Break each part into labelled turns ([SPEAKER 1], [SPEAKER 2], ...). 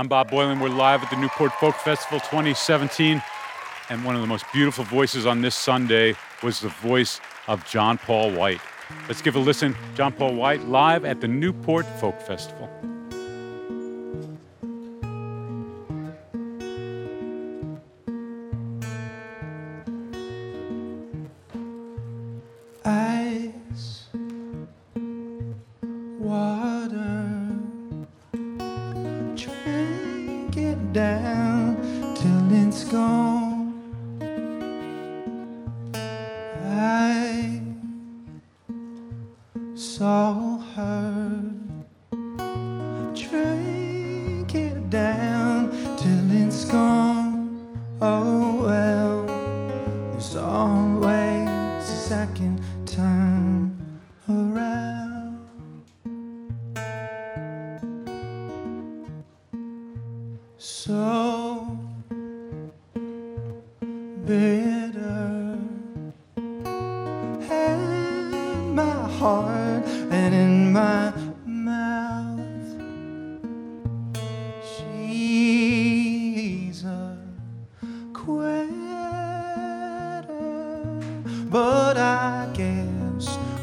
[SPEAKER 1] I'm Bob Boilen. We're live at the Newport Folk Festival 2017. And one of the most beautiful voices on this Sunday was the voice of John Paul White. Let's give a listen. John Paul White live at the Newport Folk Festival.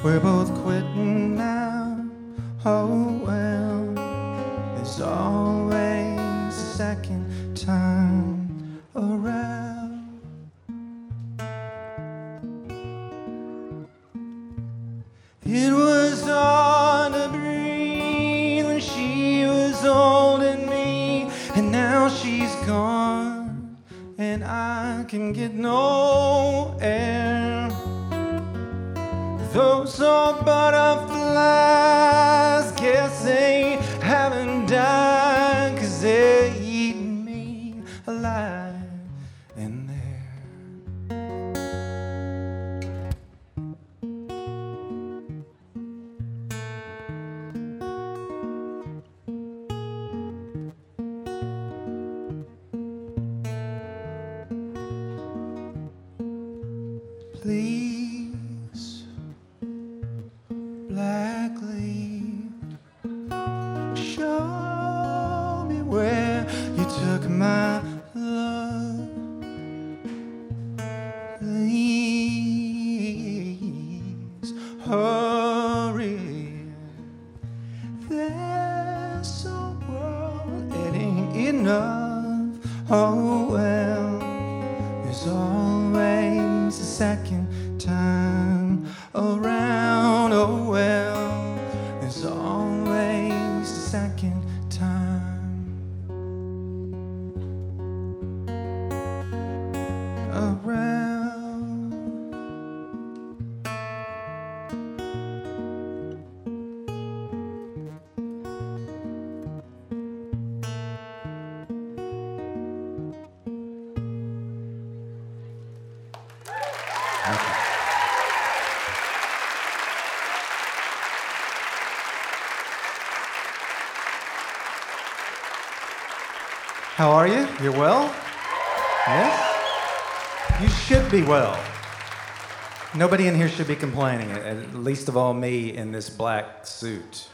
[SPEAKER 2] We're both quitting now. Oh Oh well. There's always a second time well? Yes? You should be well. Nobody in here should be complaining, at- least of all me in this black suit.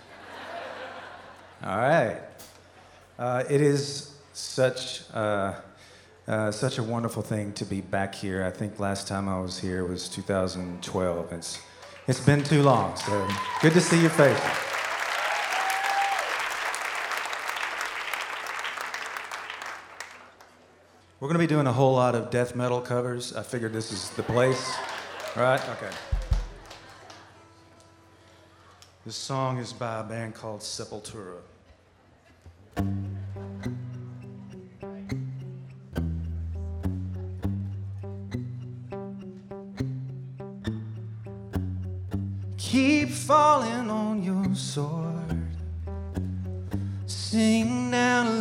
[SPEAKER 2] All right. Uh, it is such, uh, uh, such a wonderful thing to be back here. I think last time I was here was 2012. It's, it's been too long, so good to see your face. We're going to be doing a whole lot of death metal covers. I figured this is the place. Right? Okay. This song is by a band called Sepultura. Keep falling on your sword. Sing down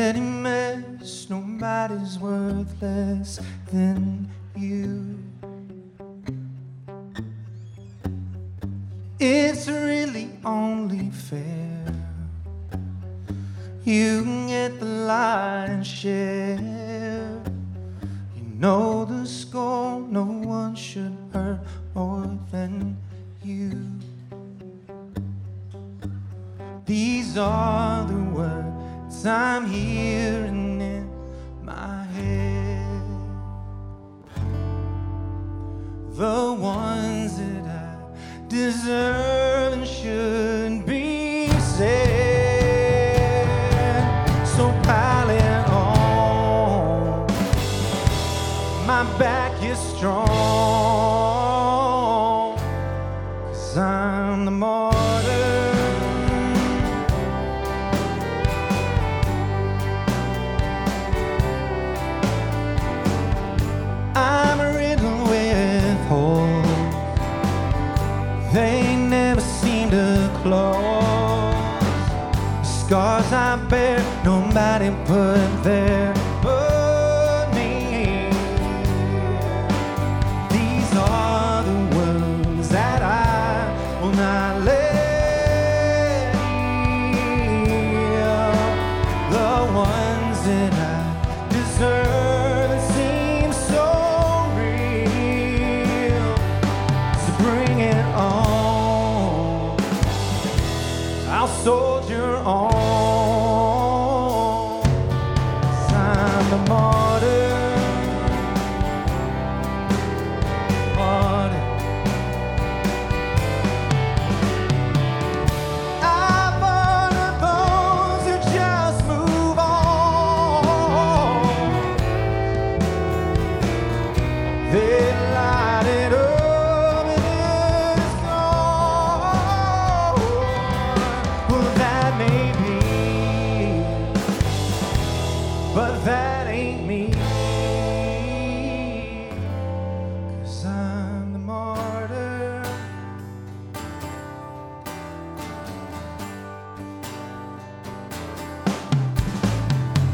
[SPEAKER 2] He mess, nobody's worth less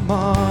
[SPEAKER 2] tomorrow.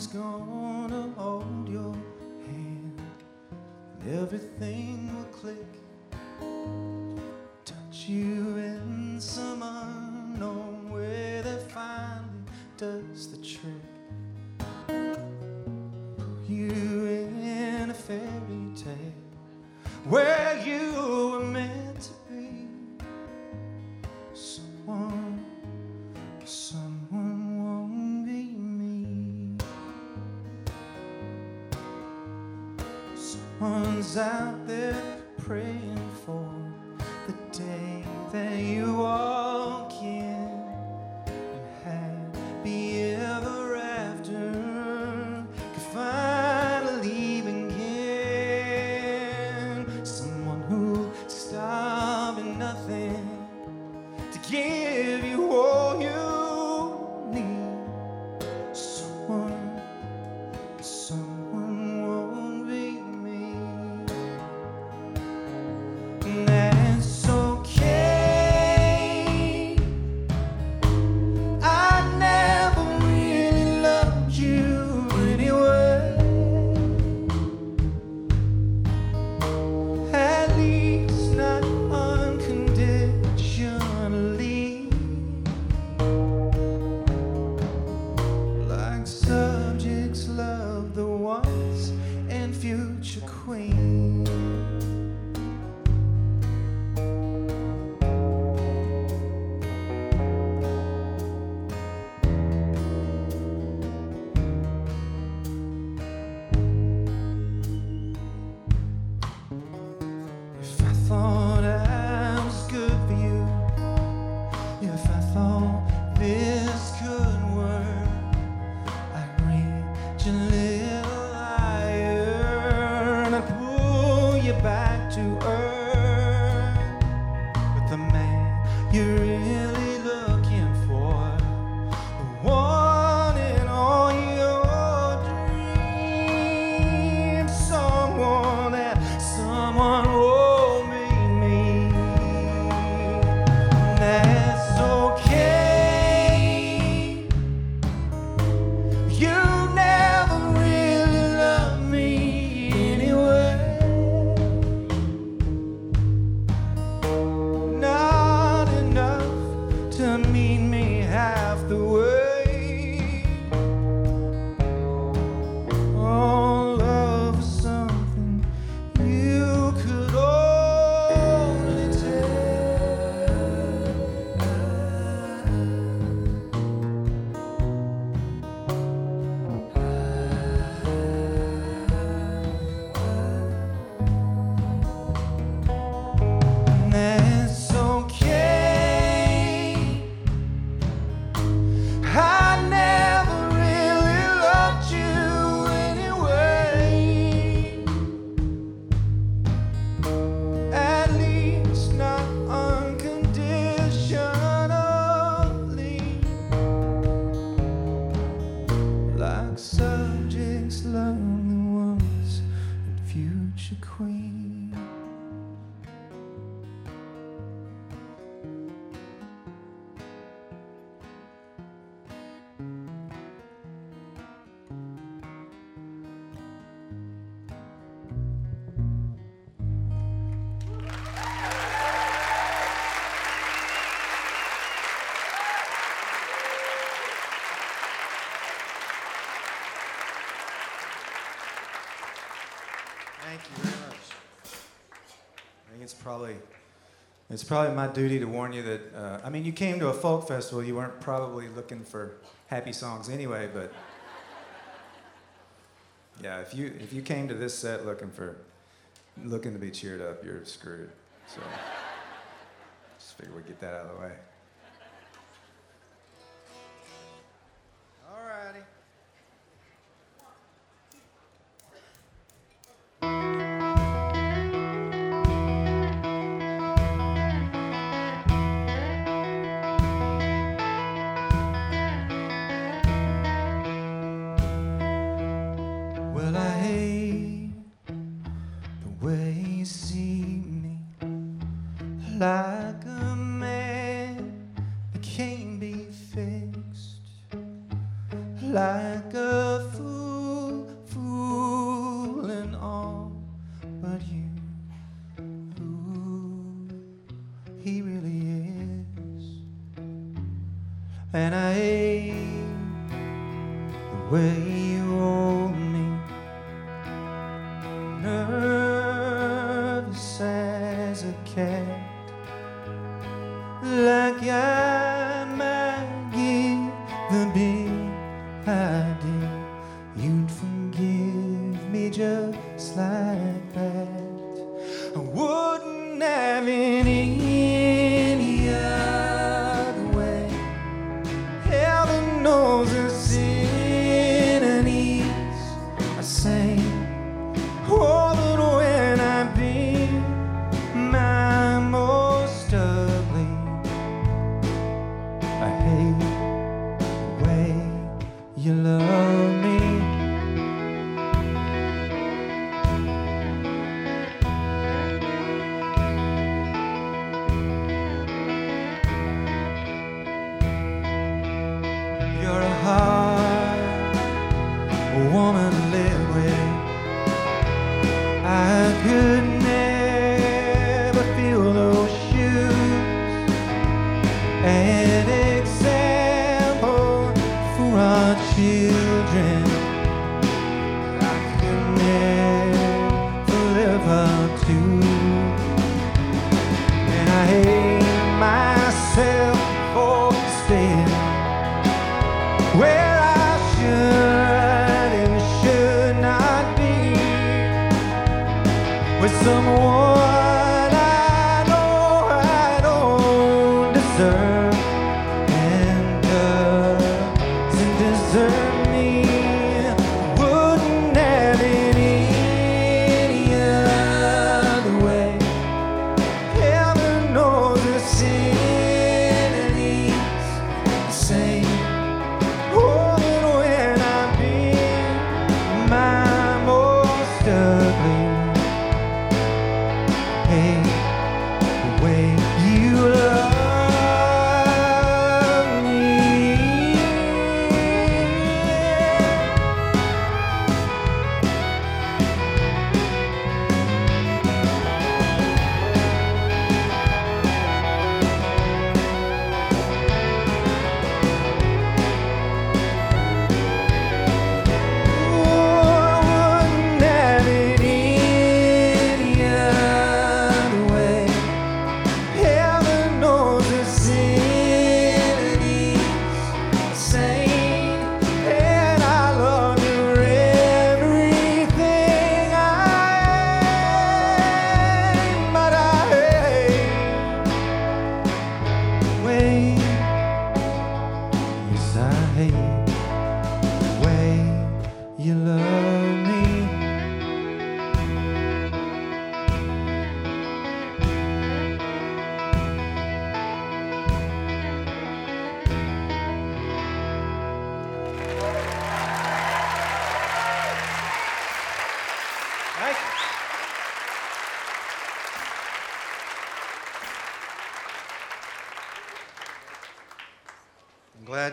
[SPEAKER 2] Someone's gonna hold your hand and everything will click. Touch you in some unknown way that finally does the trick. Put you in a fairy tale where it's probably my duty to warn you that, uh, I mean, you came to a folk festival, you weren't probably looking for happy songs anyway, but yeah, if you, if you came to this set looking for, looking to be cheered up, you're screwed. So just figure we get that out of the way. backpack. deserve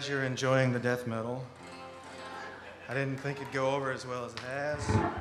[SPEAKER 2] you're enjoying the death metal. I didn't think it'd go over as well as it has.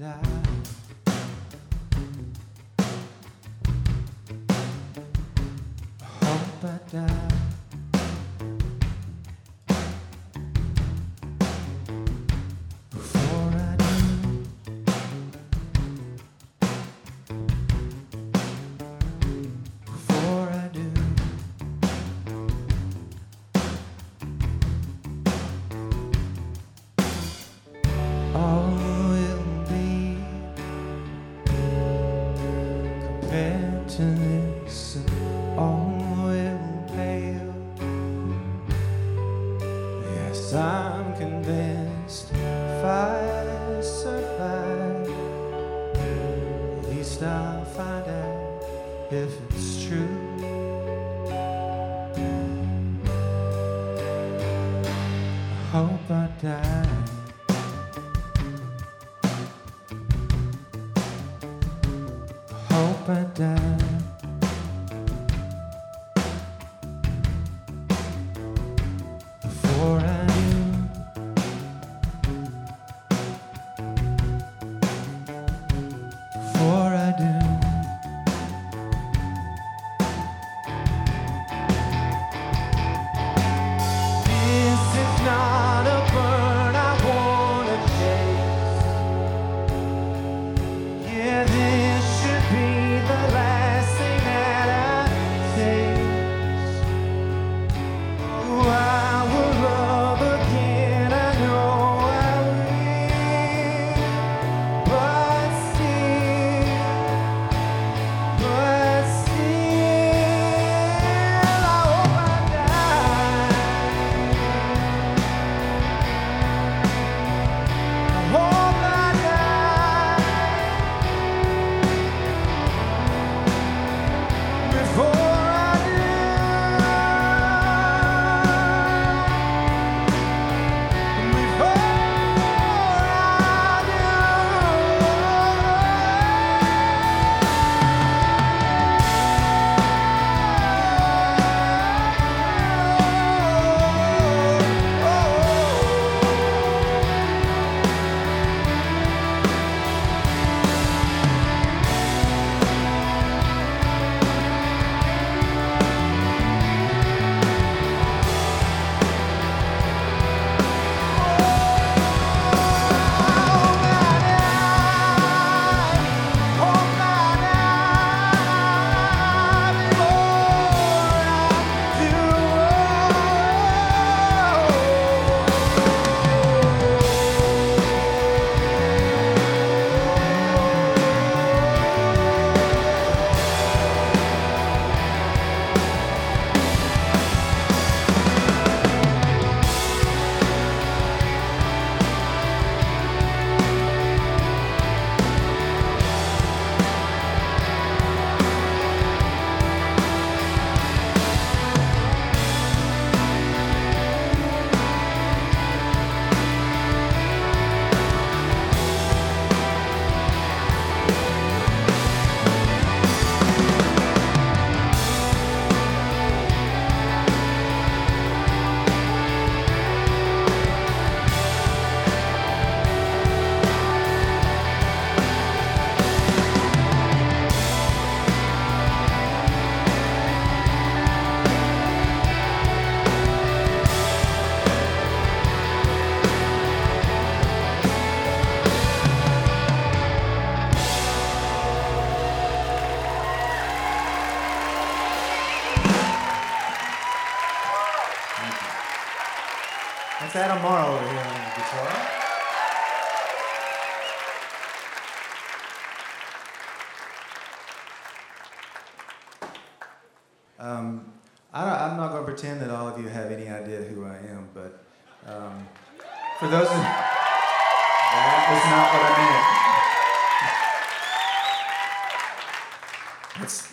[SPEAKER 2] Die. It's true. I hope I die.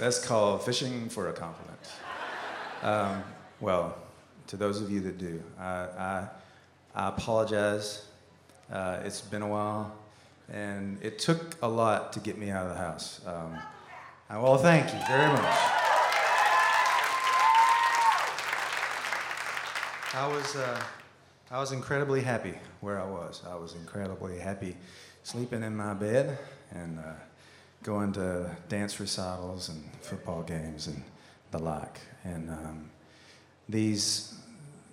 [SPEAKER 2] That's, called fishing for a compliment. Um, well, to those of you that do, I, I, I apologize. Uh, it's been a while, and it took a lot to get me out of the house. Um, I- well, thank you very much. I was, uh, I was incredibly happy where I was. I was incredibly happy sleeping in my bed and uh, going to dance recitals and football games and the like. And um, these,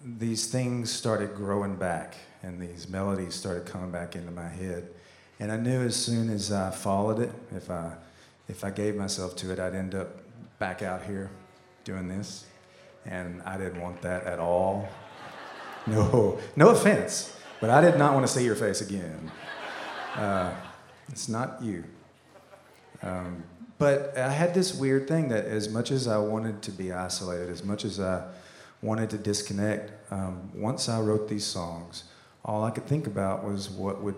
[SPEAKER 2] these things started growing back, and these melodies started coming back into my head. And I knew as soon as I followed it, if I, if I gave myself to it, I'd end up back out here doing this. And I didn't want that at all. No, no offense, but I did not want to see your face again. Uh, it's not you. Um, but I had this weird thing that as much as I wanted to be isolated, as much as I wanted to disconnect, um, once I wrote these songs, all I could think about was what would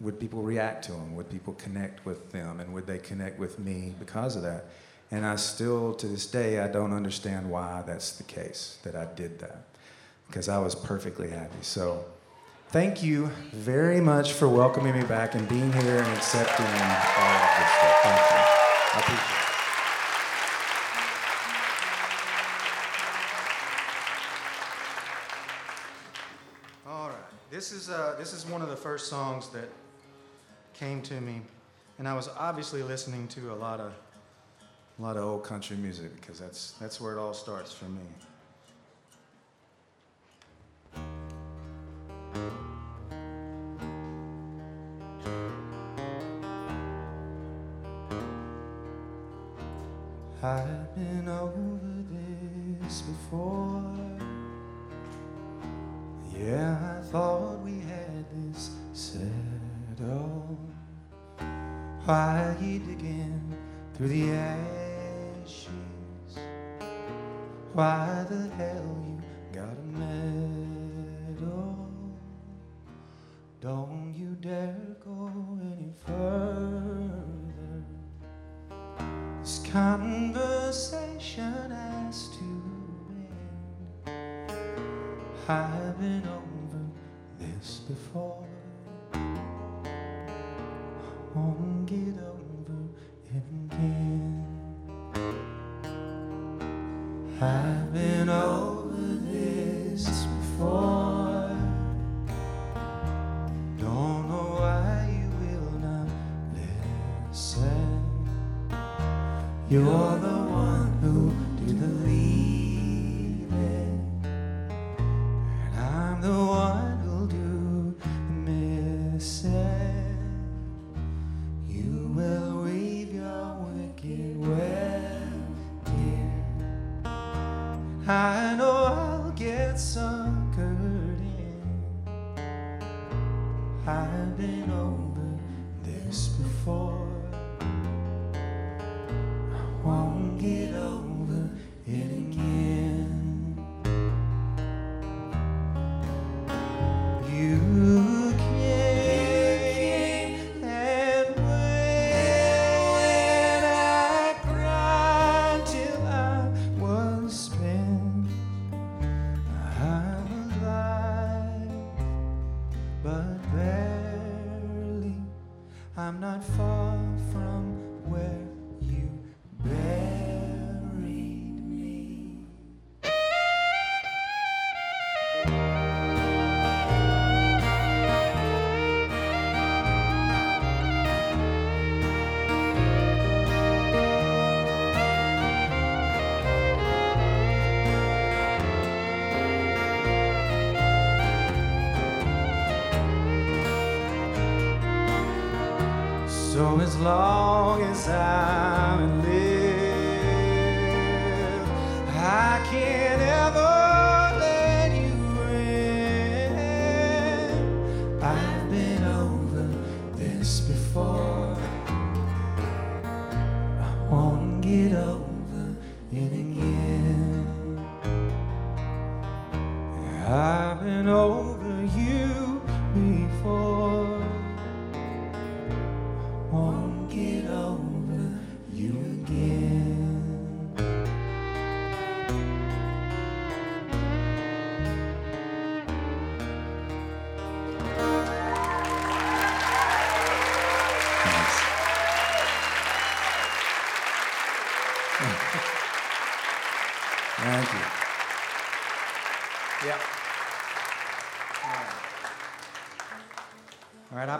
[SPEAKER 2] would people react to them? Would people connect with them? And would they connect with me because of that? And I still, to this day, I don't understand why that's the case, that I did that, because I was perfectly happy. So thank you very much for welcoming me back and being here and accepting all of this stuff. Thank you. I appreciate it. All right. This is, uh, this is one of the first songs that came to me. And I was obviously listening to a lot of, a lot of old country music because that's, that's where it all starts for me. I've been over this before. Yeah, I thought we had this settled. Why you digging through the ashes? Why the hell long as I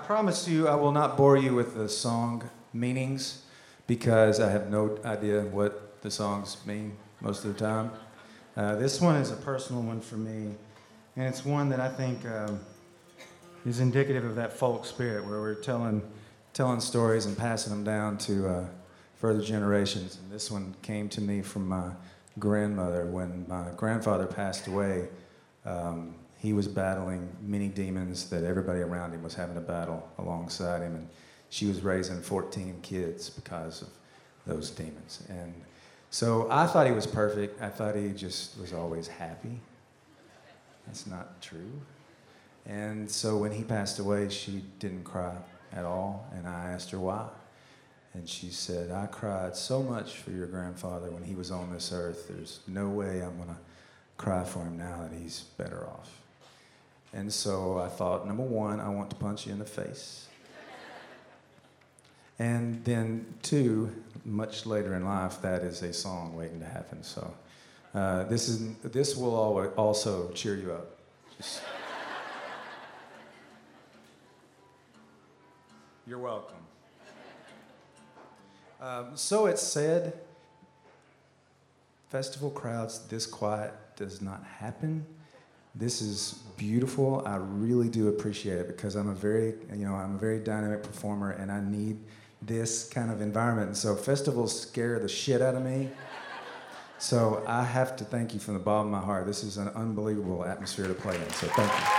[SPEAKER 2] promise you I will not bore you with the song meanings because I have no idea what the songs mean most of the time. Uh, this one is a personal one for me, and it's one that I think um, is indicative of that folk spirit where we're telling, telling stories and passing them down to uh, further generations. And this one came to me from my grandmother when my grandfather passed away. Um, he was battling many demons that everybody around him was having to battle alongside him, and she was raising 14 kids because of those demons. And so I thought he was perfect. I thought he just was always happy. That's not true. And so when he passed away, she didn't cry at all. And I asked her why. And she said, I cried so much for your grandfather when he was on this earth. There's no way I'm going to cry for him now that he's better off. And so I thought, number one, I want to punch you in the face. and then, two, much later in life, that is a song waiting to happen. So uh, this, is, this will also cheer you up. Just You're welcome. Um, so it's said, festival crowds this quiet does not happen. This is beautiful. I really do appreciate it because I'm a very, you know, I'm a very dynamic performer and I need this kind of environment. And so festivals scare the shit out of me. So I have to thank you from the bottom of my heart. This is an unbelievable atmosphere to play in. So thank you.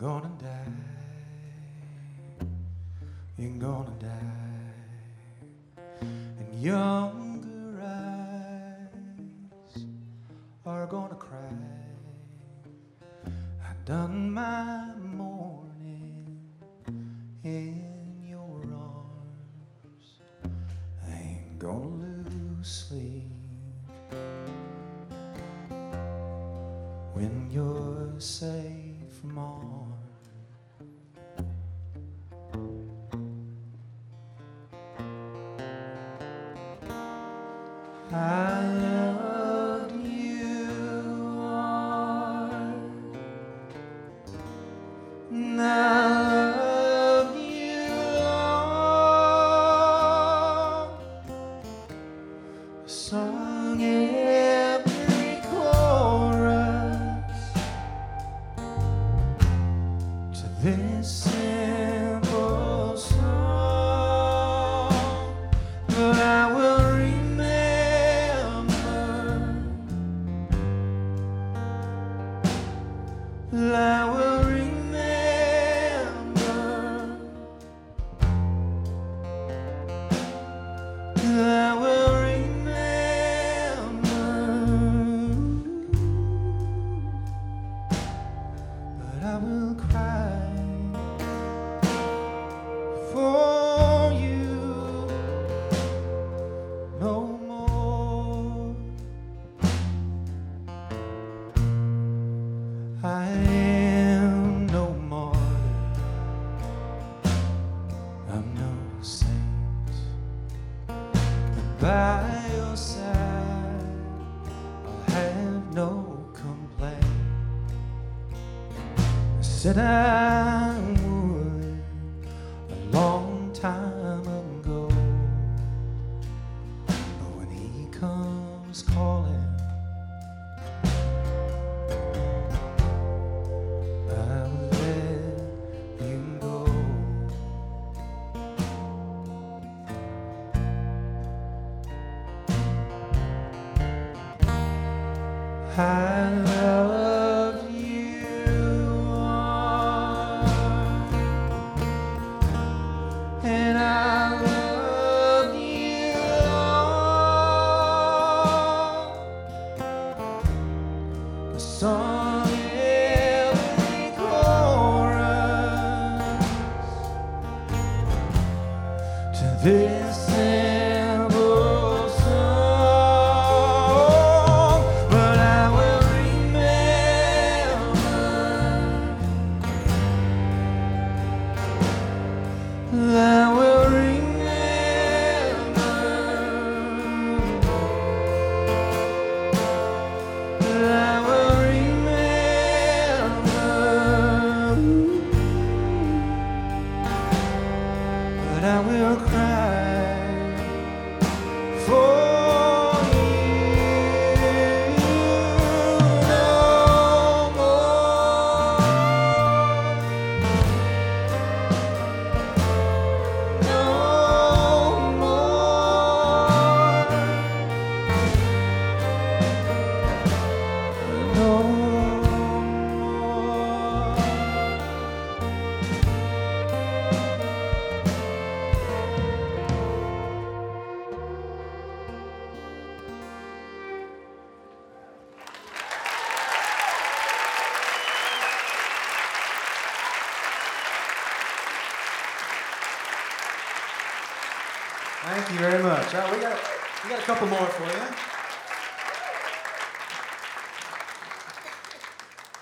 [SPEAKER 2] Said I this Thank you very much. Right, we got we got a couple more for you.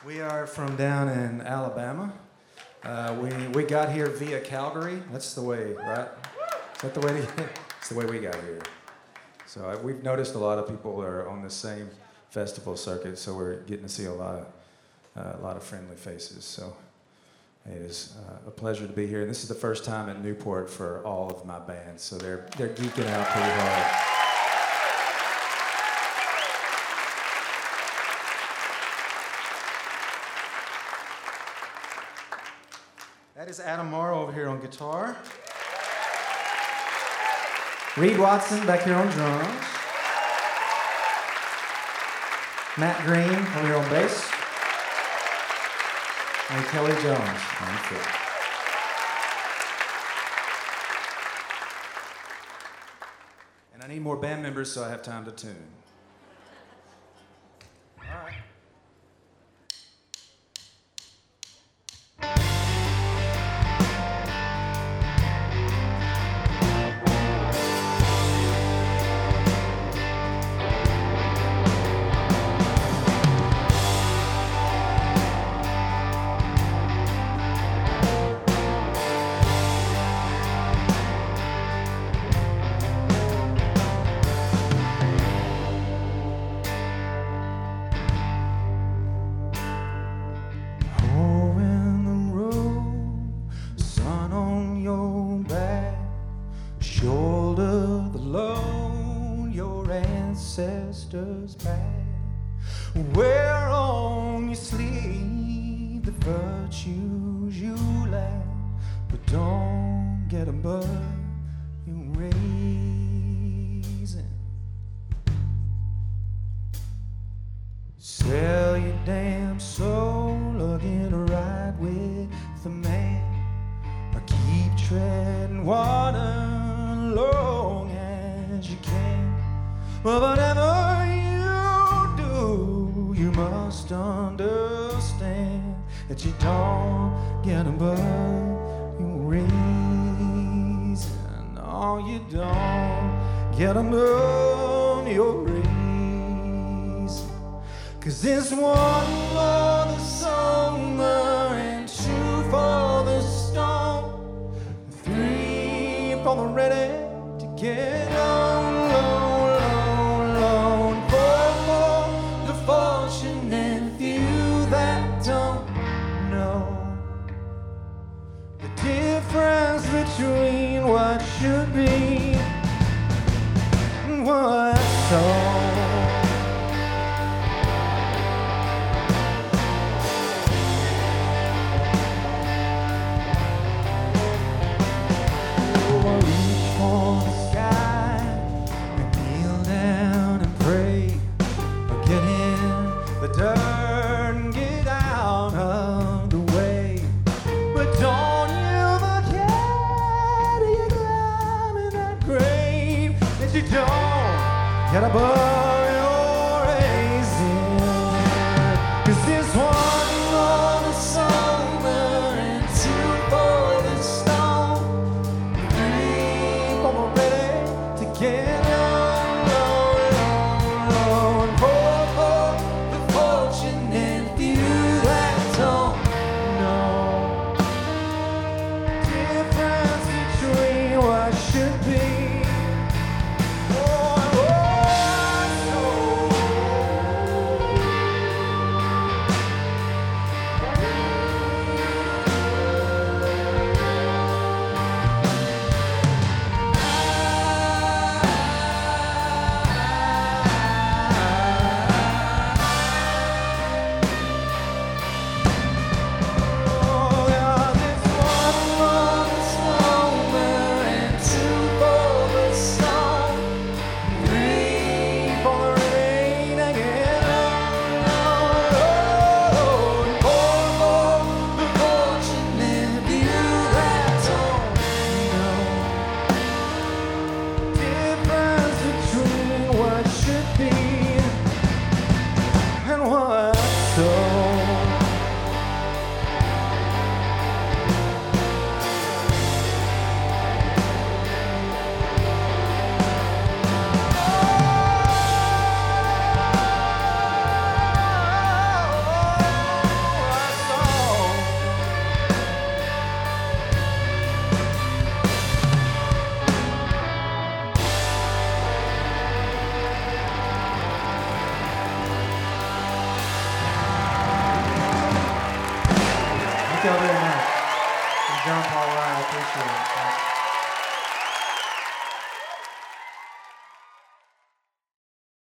[SPEAKER 2] We are from down in Alabama. Uh, we, we got here via Calgary. That's the way, right? Is that the way? It's the way we got here. So uh, we've noticed a lot of people are on the same festival circuit, so we're getting to see a lot of uh, a lot of friendly faces. So it is uh, a pleasure to be here. And this is the first time in Newport for all of my bands, so they're they're geeking out pretty hard. That is Adam Morrow over here on guitar. Reed Watson back here on drums. Matt Green over here on bass. And Kelly Jones on fiddle. And I need more band members so I have time to tune. Wear